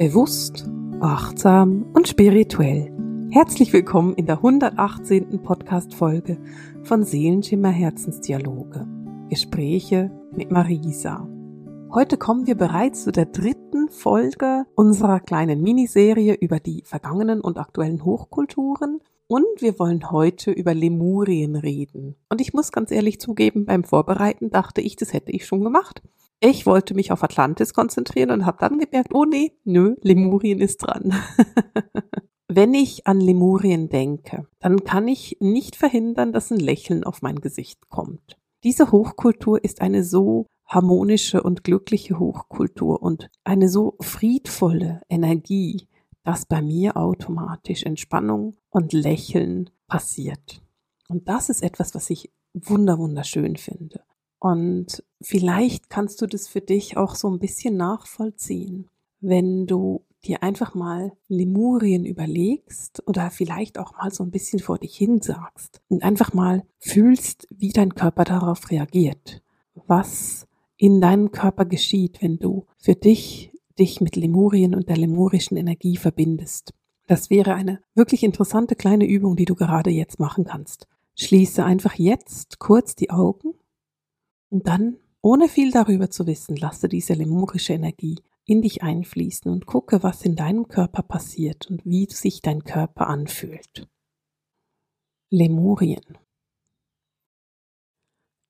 Bewusst, achtsam und spirituell. Herzlich willkommen in der 118. Podcast-Folge von Seelenschimmer Herzensdialoge. Gespräche mit Marisa. Heute kommen wir bereits zu der dritten Folge unserer kleinen Miniserie über die vergangenen und aktuellen Hochkulturen und wir wollen heute über Lemurien reden. Und ich muss ganz ehrlich zugeben, beim Vorbereiten dachte ich, das hätte ich schon gemacht. Ich wollte mich auf Atlantis konzentrieren und habe dann gemerkt, oh nee, nö, Lemurien ist dran. Wenn ich an Lemurien denke, dann kann ich nicht verhindern, dass ein Lächeln auf mein Gesicht kommt. Diese Hochkultur ist eine so harmonische und glückliche Hochkultur und eine so friedvolle Energie, dass bei mir automatisch Entspannung und Lächeln passiert. Und das ist etwas, was ich wunder wunderschön finde. Und vielleicht kannst du das für dich auch so ein bisschen nachvollziehen, wenn du dir einfach mal Lemurien überlegst oder vielleicht auch mal so ein bisschen vor dich hin sagst und einfach mal fühlst, wie dein Körper darauf reagiert, was in deinem Körper geschieht, wenn du für dich dich mit Lemurien und der lemurischen Energie verbindest. Das wäre eine wirklich interessante kleine Übung, die du gerade jetzt machen kannst. Schließe einfach jetzt kurz die Augen und dann, ohne viel darüber zu wissen, lasse diese lemurische Energie in dich einfließen und gucke, was in deinem Körper passiert und wie sich dein Körper anfühlt. Lemurien.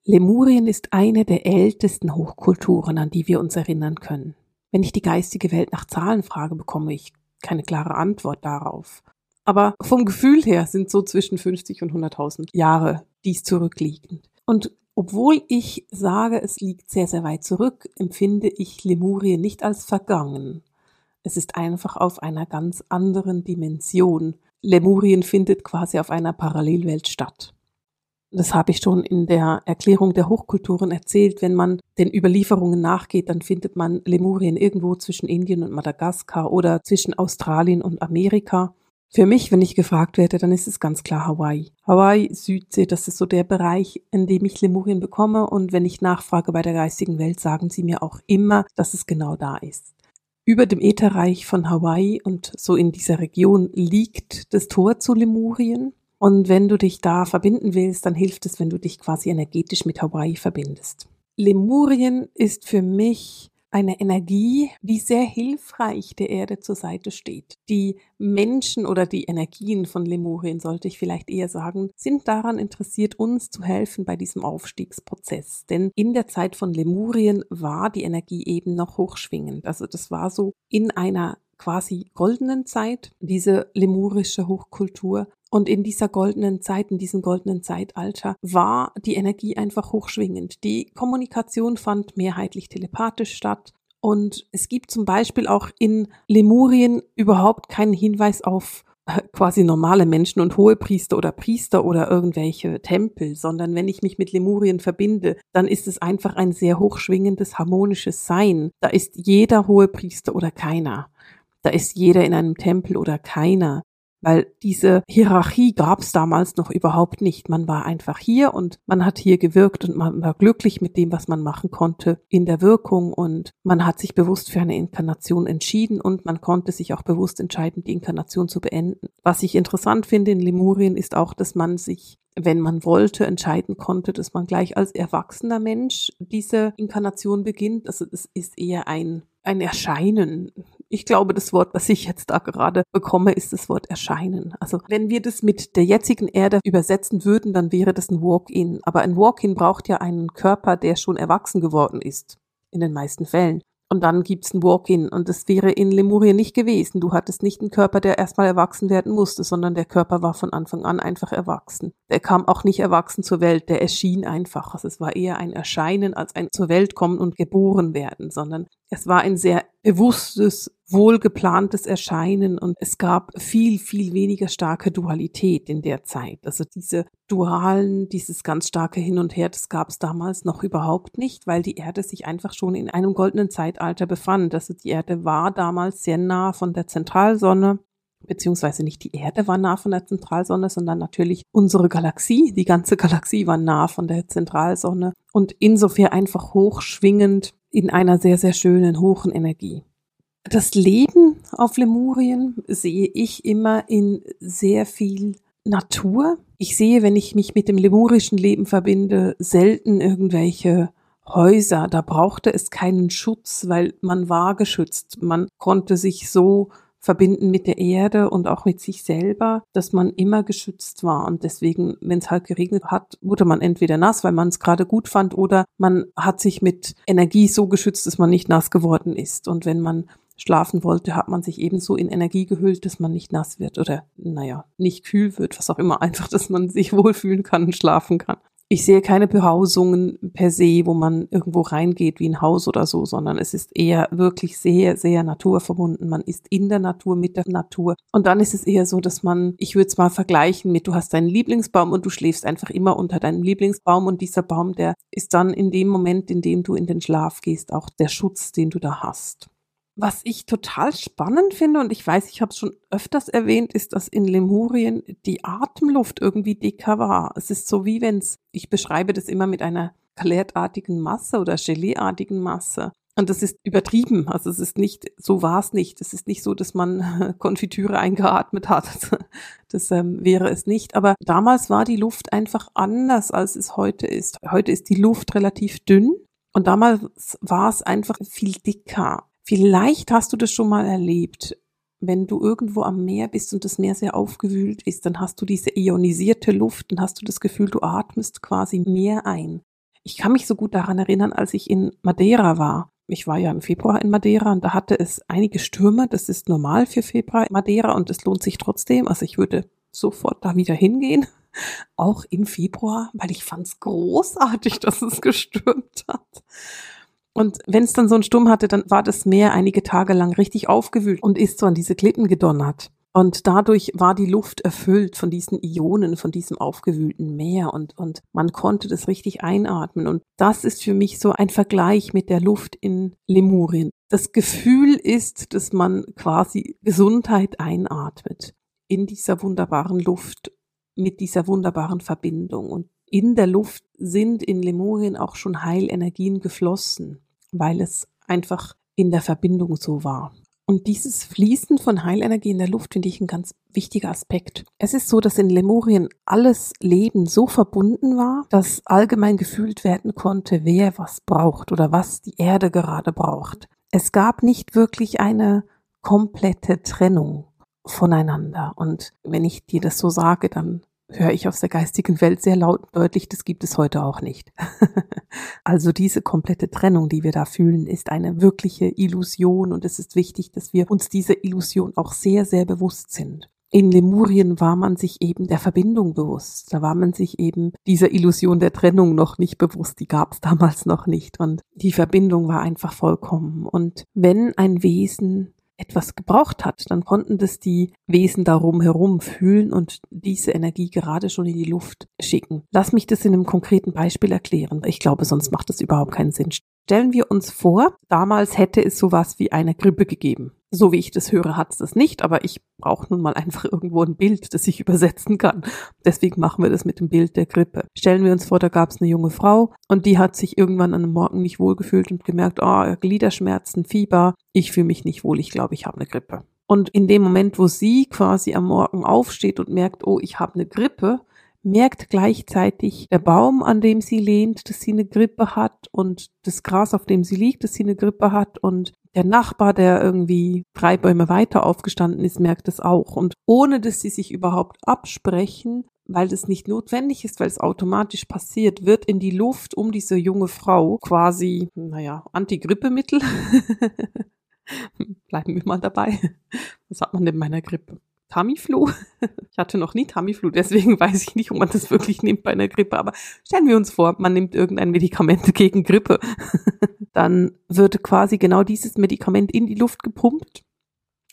Lemurien ist eine der ältesten Hochkulturen, an die wir uns erinnern können. Wenn ich die geistige Welt nach Zahlen frage, bekomme ich keine klare Antwort darauf. Aber vom Gefühl her sind so zwischen 50 und 100.000 Jahre dies zurückliegend. Und obwohl ich sage, es liegt sehr, sehr weit zurück, empfinde ich Lemurien nicht als vergangen. Es ist einfach auf einer ganz anderen Dimension. Lemurien findet quasi auf einer Parallelwelt statt. Das habe ich schon in der Erklärung der Hochkulturen erzählt. Wenn man den Überlieferungen nachgeht, dann findet man Lemurien irgendwo zwischen Indien und Madagaskar oder zwischen Australien und Amerika. Für mich, wenn ich gefragt werde, dann ist es ganz klar Hawaii. Hawaii, Südsee, das ist so der Bereich, in dem ich Lemurien bekomme. Und wenn ich nachfrage bei der geistigen Welt, sagen sie mir auch immer, dass es genau da ist. Über dem Ätherreich von Hawaii und so in dieser Region liegt das Tor zu Lemurien. Und wenn du dich da verbinden willst, dann hilft es, wenn du dich quasi energetisch mit Hawaii verbindest. Lemurien ist für mich eine Energie, die sehr hilfreich der Erde zur Seite steht. Die Menschen oder die Energien von Lemurien, sollte ich vielleicht eher sagen, sind daran interessiert, uns zu helfen bei diesem Aufstiegsprozess. Denn in der Zeit von Lemurien war die Energie eben noch hochschwingend. Also das war so in einer quasi goldenen Zeit, diese lemurische Hochkultur. Und in dieser goldenen Zeit, in diesem goldenen Zeitalter, war die Energie einfach hochschwingend. Die Kommunikation fand mehrheitlich telepathisch statt. Und es gibt zum Beispiel auch in Lemurien überhaupt keinen Hinweis auf äh, quasi normale Menschen und Hohepriester oder Priester oder irgendwelche Tempel, sondern wenn ich mich mit Lemurien verbinde, dann ist es einfach ein sehr hochschwingendes, harmonisches Sein. Da ist jeder Hohepriester oder keiner. Da ist jeder in einem Tempel oder keiner weil diese Hierarchie gab es damals noch überhaupt nicht. Man war einfach hier und man hat hier gewirkt und man war glücklich mit dem, was man machen konnte in der Wirkung und man hat sich bewusst für eine Inkarnation entschieden und man konnte sich auch bewusst entscheiden, die Inkarnation zu beenden. Was ich interessant finde in Lemurien ist auch, dass man sich wenn man wollte, entscheiden konnte, dass man gleich als erwachsener Mensch diese Inkarnation beginnt. Also es ist eher ein, ein Erscheinen. Ich glaube, das Wort, was ich jetzt da gerade bekomme, ist das Wort erscheinen. Also wenn wir das mit der jetzigen Erde übersetzen würden, dann wäre das ein Walk-in. Aber ein Walk-in braucht ja einen Körper, der schon erwachsen geworden ist. In den meisten Fällen. Und dann gibt's ein Walk-in. Und das wäre in Lemurien nicht gewesen. Du hattest nicht einen Körper, der erstmal erwachsen werden musste, sondern der Körper war von Anfang an einfach erwachsen. Der kam auch nicht erwachsen zur Welt, der erschien einfach. Also es war eher ein Erscheinen als ein zur Welt kommen und geboren werden, sondern es war ein sehr bewusstes, wohlgeplantes Erscheinen und es gab viel, viel weniger starke Dualität in der Zeit. Also diese Dualen, dieses ganz starke Hin und Her, das gab es damals noch überhaupt nicht, weil die Erde sich einfach schon in einem goldenen Zeitalter befand. Also die Erde war damals sehr nah von der Zentralsonne beziehungsweise nicht die Erde war nah von der Zentralsonne, sondern natürlich unsere Galaxie. Die ganze Galaxie war nah von der Zentralsonne und insofern einfach hochschwingend in einer sehr, sehr schönen, hohen Energie. Das Leben auf Lemurien sehe ich immer in sehr viel Natur. Ich sehe, wenn ich mich mit dem lemurischen Leben verbinde, selten irgendwelche Häuser. Da brauchte es keinen Schutz, weil man war geschützt. Man konnte sich so verbinden mit der Erde und auch mit sich selber, dass man immer geschützt war. Und deswegen, wenn es halt geregnet hat, wurde man entweder nass, weil man es gerade gut fand, oder man hat sich mit Energie so geschützt, dass man nicht nass geworden ist. Und wenn man schlafen wollte, hat man sich ebenso in Energie gehüllt, dass man nicht nass wird oder, naja, nicht kühl wird, was auch immer, einfach, dass man sich wohlfühlen kann und schlafen kann. Ich sehe keine Behausungen per se, wo man irgendwo reingeht wie ein Haus oder so, sondern es ist eher wirklich sehr, sehr naturverbunden. Man ist in der Natur, mit der Natur. Und dann ist es eher so, dass man, ich würde es mal vergleichen mit, du hast deinen Lieblingsbaum und du schläfst einfach immer unter deinem Lieblingsbaum und dieser Baum, der ist dann in dem Moment, in dem du in den Schlaf gehst, auch der Schutz, den du da hast. Was ich total spannend finde, und ich weiß, ich habe es schon öfters erwähnt, ist, dass in Lemurien die Atemluft irgendwie dicker war. Es ist so wie wenn es, ich beschreibe das immer mit einer klärt-artigen Masse oder Geleeartigen Masse. Und das ist übertrieben. Also es ist nicht, so war es nicht. Es ist nicht so, dass man Konfitüre eingeatmet hat. Das ähm, wäre es nicht. Aber damals war die Luft einfach anders, als es heute ist. Heute ist die Luft relativ dünn. Und damals war es einfach viel dicker. Vielleicht hast du das schon mal erlebt. Wenn du irgendwo am Meer bist und das Meer sehr aufgewühlt ist, dann hast du diese ionisierte Luft, dann hast du das Gefühl, du atmest quasi Meer ein. Ich kann mich so gut daran erinnern, als ich in Madeira war. Ich war ja im Februar in Madeira und da hatte es einige Stürme. Das ist normal für Februar Madeira und es lohnt sich trotzdem. Also ich würde sofort da wieder hingehen, auch im Februar, weil ich fand es großartig, dass es gestürmt hat. Und wenn es dann so einen Sturm hatte, dann war das Meer einige Tage lang richtig aufgewühlt und ist so an diese Klippen gedonnert. Und dadurch war die Luft erfüllt von diesen Ionen, von diesem aufgewühlten Meer und, und man konnte das richtig einatmen. Und das ist für mich so ein Vergleich mit der Luft in Lemurien. Das Gefühl ist, dass man quasi Gesundheit einatmet in dieser wunderbaren Luft, mit dieser wunderbaren Verbindung. Und in der Luft sind in Lemurien auch schon Heilenergien geflossen, weil es einfach in der Verbindung so war. Und dieses Fließen von Heilenergie in der Luft finde ich ein ganz wichtiger Aspekt. Es ist so, dass in Lemurien alles Leben so verbunden war, dass allgemein gefühlt werden konnte, wer was braucht oder was die Erde gerade braucht. Es gab nicht wirklich eine komplette Trennung voneinander. Und wenn ich dir das so sage, dann höre ich aus der geistigen Welt sehr laut und deutlich, das gibt es heute auch nicht. also diese komplette Trennung, die wir da fühlen, ist eine wirkliche Illusion und es ist wichtig, dass wir uns dieser Illusion auch sehr, sehr bewusst sind. In Lemurien war man sich eben der Verbindung bewusst. Da war man sich eben dieser Illusion der Trennung noch nicht bewusst. Die gab es damals noch nicht. Und die Verbindung war einfach vollkommen. Und wenn ein Wesen etwas gebraucht hat, dann konnten das die Wesen darum herum fühlen und diese Energie gerade schon in die Luft schicken. Lass mich das in einem konkreten Beispiel erklären. Ich glaube, sonst macht das überhaupt keinen Sinn. Stellen wir uns vor, damals hätte es sowas wie eine Grippe gegeben. So wie ich das höre, hat es das nicht, aber ich brauche nun mal einfach irgendwo ein Bild, das ich übersetzen kann. Deswegen machen wir das mit dem Bild der Grippe. Stellen wir uns vor, da gab es eine junge Frau und die hat sich irgendwann an einem Morgen nicht wohlgefühlt und gemerkt, oh, Gliederschmerzen, Fieber, ich fühle mich nicht wohl, ich glaube, ich habe eine Grippe. Und in dem Moment, wo sie quasi am Morgen aufsteht und merkt, oh, ich habe eine Grippe, merkt gleichzeitig der Baum, an dem sie lehnt, dass sie eine Grippe hat und das Gras, auf dem sie liegt, dass sie eine Grippe hat und der Nachbar, der irgendwie drei Bäume weiter aufgestanden ist, merkt es auch. Und ohne dass sie sich überhaupt absprechen, weil das nicht notwendig ist, weil es automatisch passiert, wird in die Luft um diese junge Frau quasi, naja, Antigrippemittel. Bleiben wir mal dabei. Was hat man denn bei einer Grippe? Tamiflu. Ich hatte noch nie Tamiflu, deswegen weiß ich nicht, ob man das wirklich nimmt bei einer Grippe. Aber stellen wir uns vor, man nimmt irgendein Medikament gegen Grippe. Dann wird quasi genau dieses Medikament in die Luft gepumpt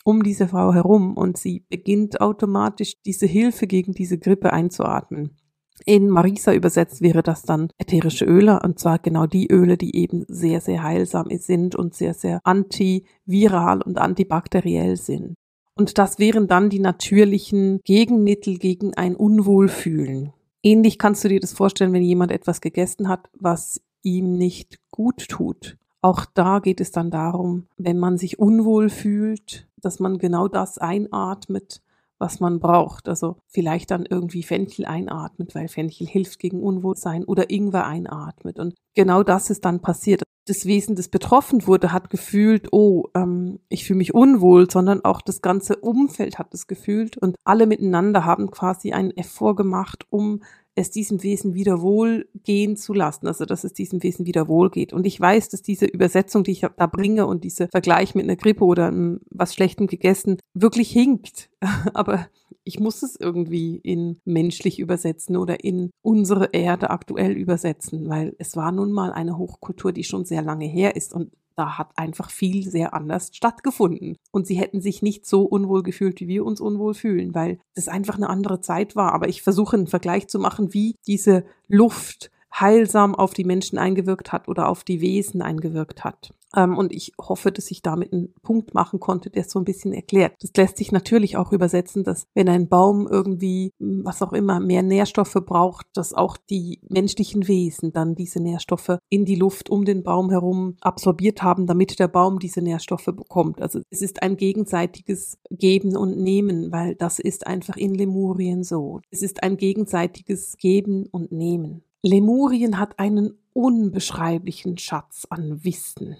um diese Frau herum und sie beginnt automatisch diese Hilfe gegen diese Grippe einzuatmen. In Marisa übersetzt wäre das dann ätherische Öle und zwar genau die Öle, die eben sehr, sehr heilsam sind und sehr, sehr antiviral und antibakteriell sind. Und das wären dann die natürlichen Gegenmittel gegen ein Unwohlfühlen. Ähnlich kannst du dir das vorstellen, wenn jemand etwas gegessen hat, was ihm nicht gut tut. auch da geht es dann darum, wenn man sich unwohl fühlt, dass man genau das einatmet, was man braucht. Also vielleicht dann irgendwie Fenchel einatmet, weil Fenchel hilft gegen Unwohlsein oder Ingwer einatmet. Und genau das ist dann passiert. Das Wesen, das betroffen wurde, hat gefühlt, oh, ähm, ich fühle mich unwohl, sondern auch das ganze Umfeld hat es gefühlt und alle miteinander haben quasi einen Effort gemacht, um es diesem Wesen wieder wohlgehen zu lassen, also dass es diesem Wesen wieder wohlgeht. Und ich weiß, dass diese Übersetzung, die ich da bringe und dieser Vergleich mit einer Grippe oder was Schlechtem gegessen, wirklich hinkt. Aber ich muss es irgendwie in menschlich übersetzen oder in unsere Erde aktuell übersetzen, weil es war nun mal eine Hochkultur, die schon sehr lange her ist und da hat einfach viel sehr anders stattgefunden. Und sie hätten sich nicht so unwohl gefühlt, wie wir uns unwohl fühlen, weil das einfach eine andere Zeit war. Aber ich versuche einen Vergleich zu machen, wie diese Luft heilsam auf die Menschen eingewirkt hat oder auf die Wesen eingewirkt hat. Ähm, und ich hoffe, dass ich damit einen Punkt machen konnte, der es so ein bisschen erklärt. Das lässt sich natürlich auch übersetzen, dass wenn ein Baum irgendwie, hm, was auch immer, mehr Nährstoffe braucht, dass auch die menschlichen Wesen dann diese Nährstoffe in die Luft um den Baum herum absorbiert haben, damit der Baum diese Nährstoffe bekommt. Also es ist ein gegenseitiges Geben und Nehmen, weil das ist einfach in Lemurien so. Es ist ein gegenseitiges Geben und Nehmen. Lemurien hat einen unbeschreiblichen Schatz an Wissen.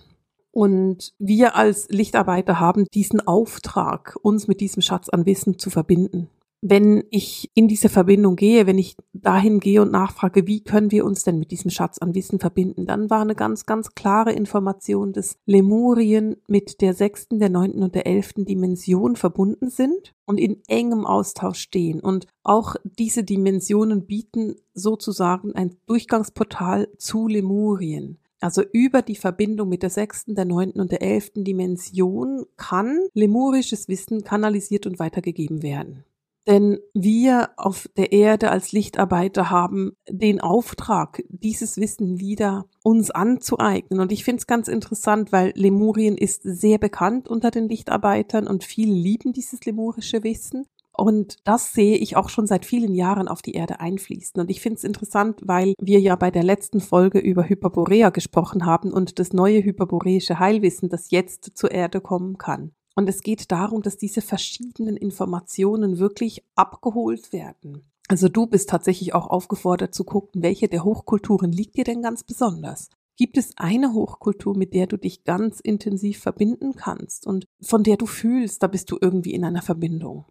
Und wir als Lichtarbeiter haben diesen Auftrag, uns mit diesem Schatz an Wissen zu verbinden wenn ich in diese Verbindung gehe, wenn ich dahin gehe und nachfrage, wie können wir uns denn mit diesem Schatz an Wissen verbinden, dann war eine ganz, ganz klare Information, dass Lemurien mit der sechsten, der neunten und der elften Dimension verbunden sind und in engem Austausch stehen. Und auch diese Dimensionen bieten sozusagen ein Durchgangsportal zu Lemurien. Also über die Verbindung mit der sechsten, der neunten und der elften Dimension kann lemurisches Wissen kanalisiert und weitergegeben werden. Denn wir auf der Erde als Lichtarbeiter haben den Auftrag, dieses Wissen wieder uns anzueignen. Und ich finde es ganz interessant, weil Lemurien ist sehr bekannt unter den Lichtarbeitern und viele lieben dieses lemurische Wissen. Und das sehe ich auch schon seit vielen Jahren auf die Erde einfließen. Und ich finde es interessant, weil wir ja bei der letzten Folge über Hyperborea gesprochen haben und das neue hyperboreische Heilwissen, das jetzt zur Erde kommen kann. Und es geht darum, dass diese verschiedenen Informationen wirklich abgeholt werden. Also du bist tatsächlich auch aufgefordert zu gucken, welche der Hochkulturen liegt dir denn ganz besonders? Gibt es eine Hochkultur, mit der du dich ganz intensiv verbinden kannst und von der du fühlst, da bist du irgendwie in einer Verbindung?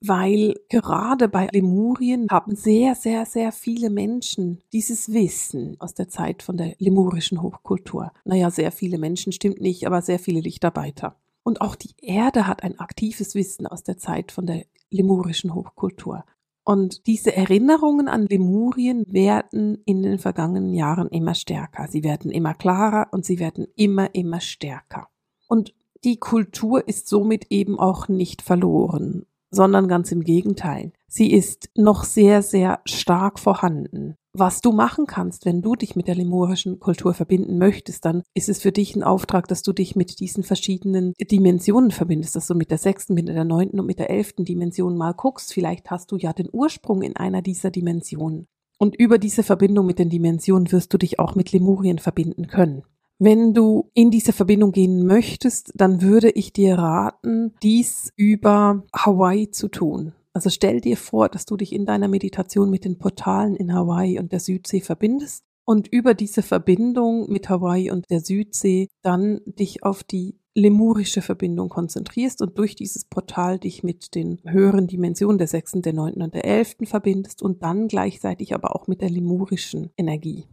Weil gerade bei Lemurien haben sehr, sehr, sehr viele Menschen dieses Wissen aus der Zeit von der lemurischen Hochkultur. Naja, sehr viele Menschen stimmt nicht, aber sehr viele Lichtarbeiter. Und auch die Erde hat ein aktives Wissen aus der Zeit von der lemurischen Hochkultur. Und diese Erinnerungen an Lemurien werden in den vergangenen Jahren immer stärker. Sie werden immer klarer und sie werden immer, immer stärker. Und die Kultur ist somit eben auch nicht verloren, sondern ganz im Gegenteil. Sie ist noch sehr, sehr stark vorhanden was du machen kannst, wenn du dich mit der lemurischen Kultur verbinden möchtest, dann ist es für dich ein Auftrag, dass du dich mit diesen verschiedenen Dimensionen verbindest, dass du mit der sechsten, mit der neunten und mit der elften Dimension mal guckst. Vielleicht hast du ja den Ursprung in einer dieser Dimensionen. Und über diese Verbindung mit den Dimensionen wirst du dich auch mit Lemurien verbinden können. Wenn du in diese Verbindung gehen möchtest, dann würde ich dir raten, dies über Hawaii zu tun. Also stell dir vor, dass du dich in deiner Meditation mit den Portalen in Hawaii und der Südsee verbindest und über diese Verbindung mit Hawaii und der Südsee dann dich auf die lemurische Verbindung konzentrierst und durch dieses Portal dich mit den höheren Dimensionen der sechsten, der neunten und der elften verbindest und dann gleichzeitig aber auch mit der lemurischen Energie.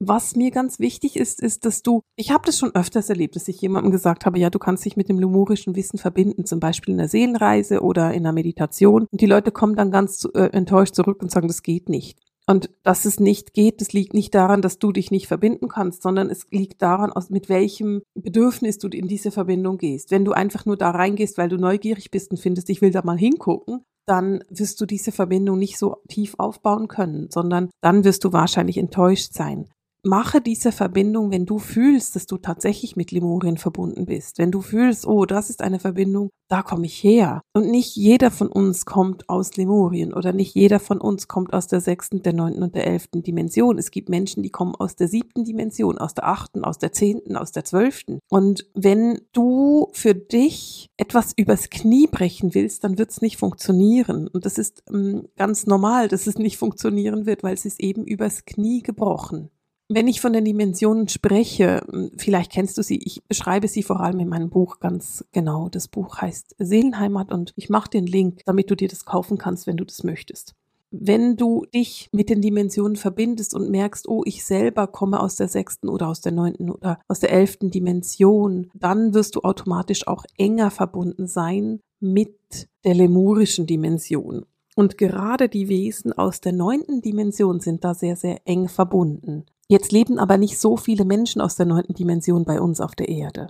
Was mir ganz wichtig ist, ist, dass du, ich habe das schon öfters erlebt, dass ich jemandem gesagt habe, ja, du kannst dich mit dem lumurischen Wissen verbinden, zum Beispiel in einer Seelenreise oder in einer Meditation. Und die Leute kommen dann ganz äh, enttäuscht zurück und sagen, das geht nicht. Und dass es nicht geht, das liegt nicht daran, dass du dich nicht verbinden kannst, sondern es liegt daran, mit welchem Bedürfnis du in diese Verbindung gehst. Wenn du einfach nur da reingehst, weil du neugierig bist und findest, ich will da mal hingucken, dann wirst du diese Verbindung nicht so tief aufbauen können, sondern dann wirst du wahrscheinlich enttäuscht sein. Mache diese Verbindung, wenn du fühlst, dass du tatsächlich mit Lemurien verbunden bist. Wenn du fühlst, oh, das ist eine Verbindung, da komme ich her. Und nicht jeder von uns kommt aus Lemurien oder nicht jeder von uns kommt aus der sechsten, der neunten und der elften Dimension. Es gibt Menschen, die kommen aus der siebten Dimension, aus der achten, aus der zehnten, aus der zwölften. Und wenn du für dich etwas übers Knie brechen willst, dann wird es nicht funktionieren. Und das ist ähm, ganz normal, dass es nicht funktionieren wird, weil es ist eben übers Knie gebrochen. Wenn ich von den Dimensionen spreche, hm, vielleicht kennst du sie, ich beschreibe sie vor allem in meinem Buch ganz genau. Das Buch heißt Seelenheimat und ich mache den Link, damit du dir das kaufen kannst, wenn du das möchtest. Wenn du dich mit den Dimensionen verbindest und merkst, oh, ich selber komme aus der sechsten oder aus der neunten oder aus der elften Dimension, dann wirst du automatisch auch enger verbunden sein mit der lemurischen Dimension. Und gerade die Wesen aus der neunten Dimension sind da sehr, sehr eng verbunden. Jetzt leben aber nicht so viele Menschen aus der neunten Dimension bei uns auf der Erde.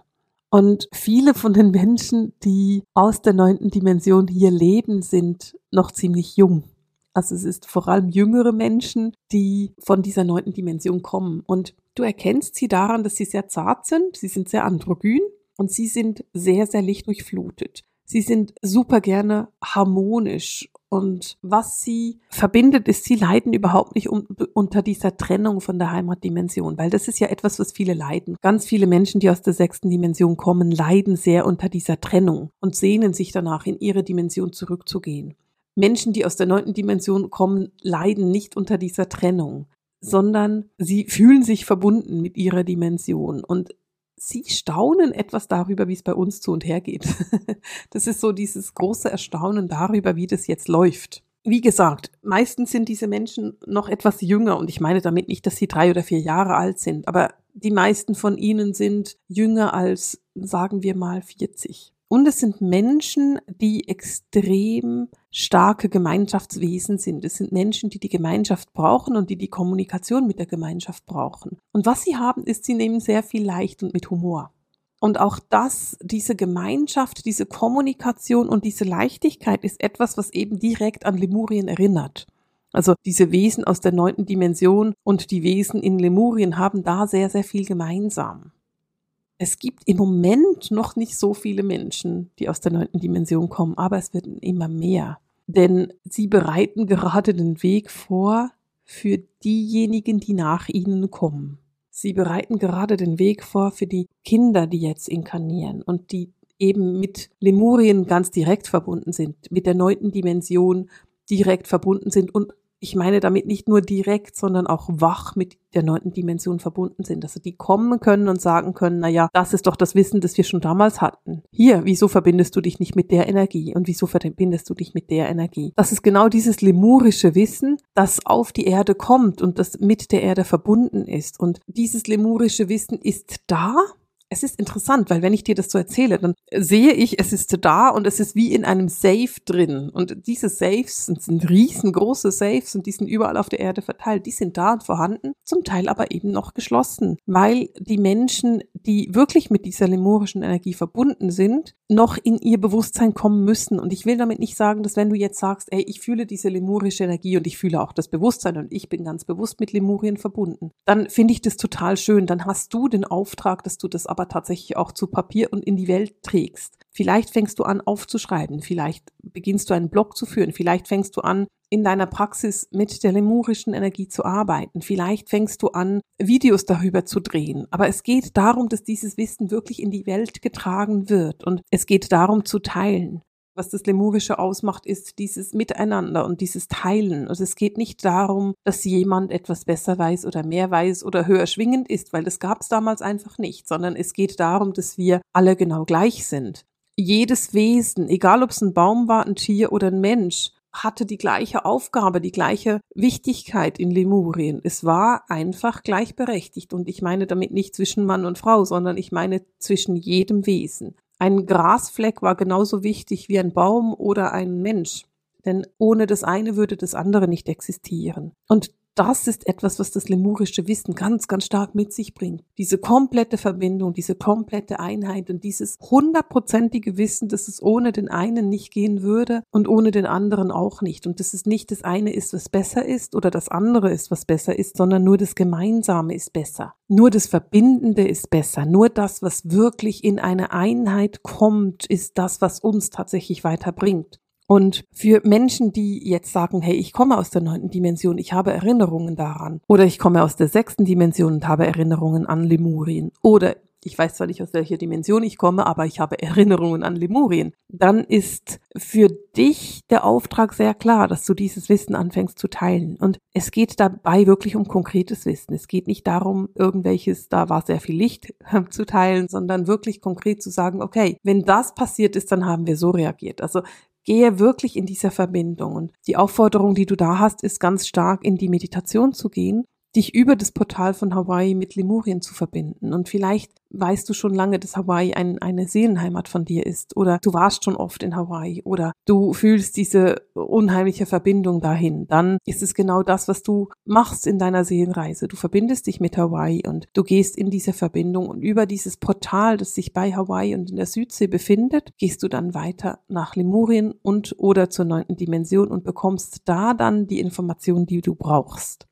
Und viele von den Menschen, die aus der neunten Dimension hier leben, sind noch ziemlich jung. Also es ist vor allem jüngere Menschen, die von dieser neunten Dimension kommen. Und du erkennst sie daran, dass sie sehr zart sind, sie sind sehr androgyn und sie sind sehr, sehr lichtdurchflutet. Sie sind super gerne harmonisch und was sie verbindet, ist, sie leiden überhaupt nicht um, unter dieser Trennung von der Heimatdimension, weil das ist ja etwas, was viele leiden. Ganz viele Menschen, die aus der sechsten Dimension kommen, leiden sehr unter dieser Trennung und sehnen sich danach, in ihre Dimension zurückzugehen. Menschen, die aus der neunten Dimension kommen, leiden nicht unter dieser Trennung, sondern sie fühlen sich verbunden mit ihrer Dimension. Und Sie staunen etwas darüber, wie es bei uns zu und her geht. Das ist so dieses große Erstaunen darüber, wie das jetzt läuft. Wie gesagt, meistens sind diese Menschen noch etwas jünger und ich meine damit nicht, dass sie drei oder vier Jahre alt sind, aber die meisten von ihnen sind jünger als, sagen wir mal, 40. Und es sind Menschen, die extrem starke Gemeinschaftswesen sind. Es sind Menschen, die die Gemeinschaft brauchen und die die Kommunikation mit der Gemeinschaft brauchen. Und was sie haben, ist, sie nehmen sehr viel leicht und mit Humor. Und auch das, diese Gemeinschaft, diese Kommunikation und diese Leichtigkeit ist etwas, was eben direkt an Lemurien erinnert. Also diese Wesen aus der neunten Dimension und die Wesen in Lemurien haben da sehr, sehr viel gemeinsam es gibt im Moment noch nicht so viele Menschen, die aus der neunten Dimension kommen, aber es werden immer mehr. Denn sie bereiten gerade den Weg vor für diejenigen, die nach ihnen kommen. Sie bereiten gerade den Weg vor für die Kinder, die jetzt inkarnieren und die eben mit Lemurien ganz direkt verbunden sind, mit der neunten Dimension direkt verbunden sind und ich meine damit nicht nur direkt, sondern auch wach mit der neunten Dimension verbunden sind. Also die kommen können und sagen können, na ja, das ist doch das Wissen, das wir schon damals hatten. Hier, wieso verbindest du dich nicht mit der Energie? Und wieso verbindest du dich mit der Energie? Das ist genau dieses lemurische Wissen, das auf die Erde kommt und das mit der Erde verbunden ist. Und dieses lemurische Wissen ist da, es ist interessant, weil wenn ich dir das so erzähle, dann sehe ich, es ist da und es ist wie in einem Safe drin. Und diese Safes sind, sind riesengroße Safes und die sind überall auf der Erde verteilt. Die sind da und vorhanden, zum Teil aber eben noch geschlossen, weil die Menschen, die wirklich mit dieser lemurischen Energie verbunden sind, noch in ihr Bewusstsein kommen müssen. Und ich will damit nicht sagen, dass wenn du jetzt sagst, ey, ich fühle diese lemurische Energie und ich fühle auch das Bewusstsein und ich bin ganz bewusst mit Lemurien verbunden, dann finde ich das total schön. Dann hast du den Auftrag, dass du das aber tatsächlich auch zu Papier und in die Welt trägst. Vielleicht fängst du an aufzuschreiben, vielleicht beginnst du einen Blog zu führen, vielleicht fängst du an, in deiner Praxis mit der lemurischen Energie zu arbeiten. Vielleicht fängst du an, Videos darüber zu drehen. Aber es geht darum, dass dieses Wissen wirklich in die Welt getragen wird. Und es geht darum zu teilen. Was das Lemurische ausmacht, ist dieses Miteinander und dieses Teilen. Also es geht nicht darum, dass jemand etwas besser weiß oder mehr weiß oder höher schwingend ist, weil das gab es damals einfach nicht, sondern es geht darum, dass wir alle genau gleich sind. Jedes Wesen, egal ob es ein Baum war, ein Tier oder ein Mensch, hatte die gleiche Aufgabe, die gleiche Wichtigkeit in Lemurien. Es war einfach gleichberechtigt. Und ich meine damit nicht zwischen Mann und Frau, sondern ich meine zwischen jedem Wesen. Ein Grasfleck war genauso wichtig wie ein Baum oder ein Mensch. Denn ohne das eine würde das andere nicht existieren. Und das ist etwas, was das lemurische Wissen ganz, ganz stark mit sich bringt. Diese komplette Verbindung, diese komplette Einheit und dieses hundertprozentige Wissen, dass es ohne den einen nicht gehen würde und ohne den anderen auch nicht. Und dass es nicht das eine ist, was besser ist oder das andere ist, was besser ist, sondern nur das Gemeinsame ist besser. Nur das Verbindende ist besser. Nur das, was wirklich in eine Einheit kommt, ist das, was uns tatsächlich weiterbringt. Und für Menschen, die jetzt sagen, hey, ich komme aus der neunten Dimension, ich habe Erinnerungen daran, oder ich komme aus der sechsten Dimension und habe Erinnerungen an Lemurien, oder ich weiß zwar nicht, aus welcher Dimension ich komme, aber ich habe Erinnerungen an Lemurien, dann ist für dich der Auftrag sehr klar, dass du dieses Wissen anfängst zu teilen. Und es geht dabei wirklich um konkretes Wissen. Es geht nicht darum, irgendwelches, da war sehr viel Licht zu teilen, sondern wirklich konkret zu sagen, okay, wenn das passiert ist, dann haben wir so reagiert. Also gehe wirklich in dieser Verbindung. Und die Aufforderung, die du da hast, ist ganz stark in die Meditation zu gehen dich über das Portal von Hawaii mit Lemurien zu verbinden. Und vielleicht weißt du schon lange, dass Hawaii ein, eine Seelenheimat von dir ist oder du warst schon oft in Hawaii oder du fühlst diese unheimliche Verbindung dahin. Dann ist es genau das, was du machst in deiner Seelenreise. Du verbindest dich mit Hawaii und du gehst in diese Verbindung und über dieses Portal, das sich bei Hawaii und in der Südsee befindet, gehst du dann weiter nach Lemurien und oder zur neunten Dimension und bekommst da dann die Informationen, die du brauchst.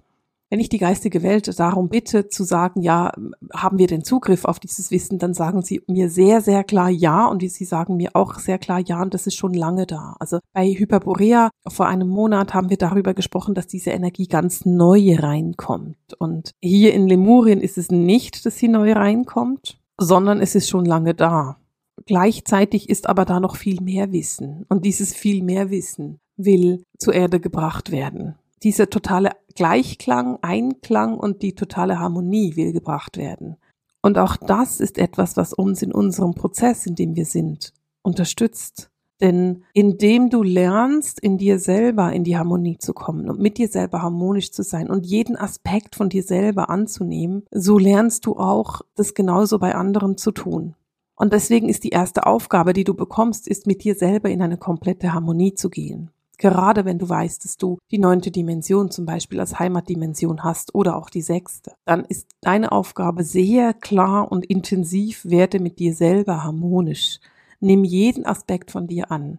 Wenn ich die geistige Welt darum bitte, zu sagen, ja, haben wir den Zugriff auf dieses Wissen, dann sagen sie mir sehr, sehr klar ja und sie sagen mir auch sehr klar ja und das ist schon lange da. Also bei Hyperborea vor einem Monat haben wir darüber gesprochen, dass diese Energie ganz neu reinkommt. Und hier in Lemurien ist es nicht, dass sie neu reinkommt, sondern es ist schon lange da. Gleichzeitig ist aber da noch viel mehr Wissen und dieses viel mehr Wissen will zur Erde gebracht werden diese totale Gleichklang, Einklang und die totale Harmonie will gebracht werden. Und auch das ist etwas, was uns in unserem Prozess, in dem wir sind, unterstützt. Denn indem du lernst, in dir selber in die Harmonie zu kommen und mit dir selber harmonisch zu sein und jeden Aspekt von dir selber anzunehmen, so lernst du auch, das genauso bei anderen zu tun. Und deswegen ist die erste Aufgabe, die du bekommst, ist mit dir selber in eine komplette Harmonie zu gehen. Gerade wenn du weißt, dass du die neunte Dimension zum Beispiel als Heimatdimension hast oder auch die sechste, dann ist deine Aufgabe sehr klar und intensiv, werde mit dir selber harmonisch. Nimm jeden Aspekt von dir an.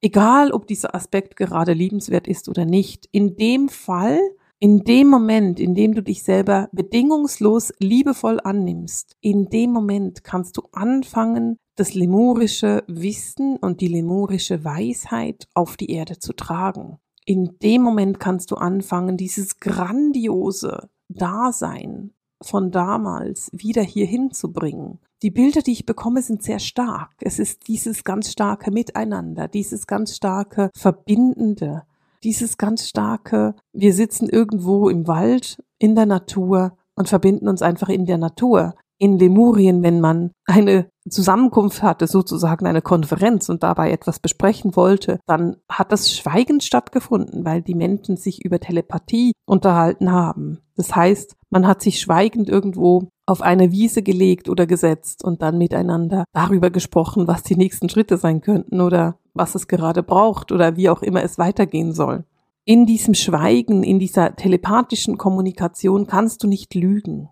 Egal, ob dieser Aspekt gerade liebenswert ist oder nicht. In dem Fall in dem Moment, in dem du dich selber bedingungslos liebevoll annimmst, in dem Moment kannst du anfangen, das lemurische Wissen und die lemurische Weisheit auf die Erde zu tragen. In dem Moment kannst du anfangen, dieses grandiose Dasein von damals wieder hier hinzubringen. Die Bilder, die ich bekomme, sind sehr stark. Es ist dieses ganz starke Miteinander, dieses ganz starke Verbindende, dieses ganz starke, wir sitzen irgendwo im Wald, in der Natur und verbinden uns einfach in der Natur. In Lemurien, wenn man eine Zusammenkunft hatte, sozusagen eine Konferenz und dabei etwas besprechen wollte, dann hat das schweigend stattgefunden, weil die Menschen sich über Telepathie unterhalten haben. Das heißt, man hat sich schweigend irgendwo auf eine Wiese gelegt oder gesetzt und dann miteinander darüber gesprochen, was die nächsten Schritte sein könnten oder was es gerade braucht oder wie auch immer es weitergehen soll. In diesem Schweigen, in dieser telepathischen Kommunikation kannst du nicht lügen.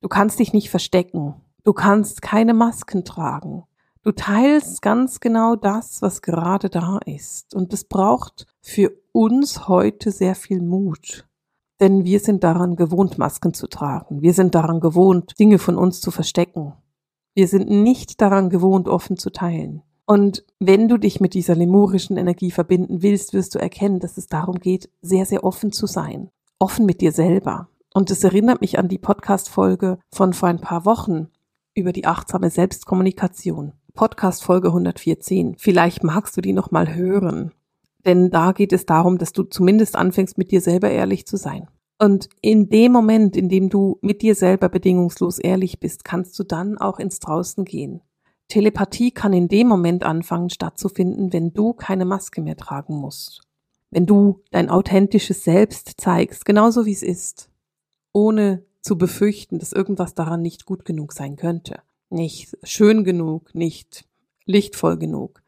Du kannst dich nicht verstecken. Du kannst keine Masken tragen. Du teilst ganz genau das, was gerade da ist. Und es braucht für uns heute sehr viel Mut. Denn wir sind daran gewohnt, Masken zu tragen. Wir sind daran gewohnt, Dinge von uns zu verstecken. Wir sind nicht daran gewohnt, offen zu teilen. Und wenn du dich mit dieser lemurischen Energie verbinden willst, wirst du erkennen, dass es darum geht, sehr, sehr offen zu sein. Offen mit dir selber. Und es erinnert mich an die Podcast-Folge von vor ein paar Wochen über die achtsame Selbstkommunikation. Podcast Folge 114. Vielleicht magst du die nochmal hören. Denn da geht es darum, dass du zumindest anfängst, mit dir selber ehrlich zu sein. Und in dem Moment, in dem du mit dir selber bedingungslos ehrlich bist, kannst du dann auch ins Draußen gehen. Telepathie kann in dem Moment anfangen stattzufinden, wenn du keine Maske mehr tragen musst. Wenn du dein authentisches Selbst zeigst, genauso wie es ist, ohne zu befürchten, dass irgendwas daran nicht gut genug sein könnte, nicht schön genug, nicht lichtvoll genug.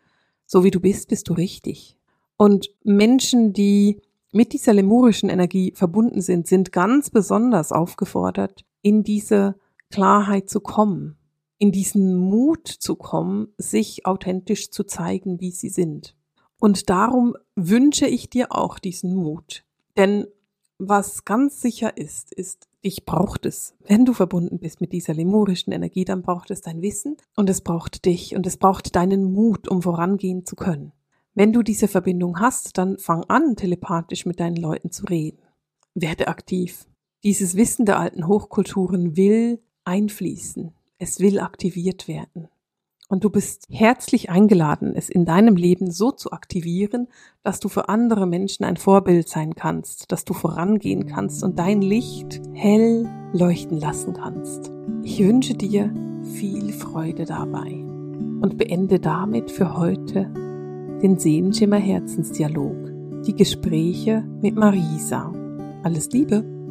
So wie du bist, bist du richtig. Und Menschen, die mit dieser lemurischen Energie verbunden sind, sind ganz besonders aufgefordert, in diese Klarheit zu kommen, in diesen Mut zu kommen, sich authentisch zu zeigen, wie sie sind. Und darum wünsche ich dir auch diesen Mut. Denn was ganz sicher ist, ist, dich braucht es. Wenn du verbunden bist mit dieser lemurischen Energie, dann braucht es dein Wissen und es braucht dich und es braucht deinen Mut, um vorangehen zu können. Wenn du diese Verbindung hast, dann fang an, telepathisch mit deinen Leuten zu reden. Werde aktiv. Dieses Wissen der alten Hochkulturen will einfließen. Es will aktiviert werden. Und du bist herzlich eingeladen, es in deinem Leben so zu aktivieren, dass du für andere Menschen ein Vorbild sein kannst, dass du vorangehen kannst und dein Licht hell leuchten lassen kannst. Ich wünsche dir viel Freude dabei und beende damit für heute den Sehenschimmer Herzensdialog, die Gespräche mit Marisa. Alles Liebe!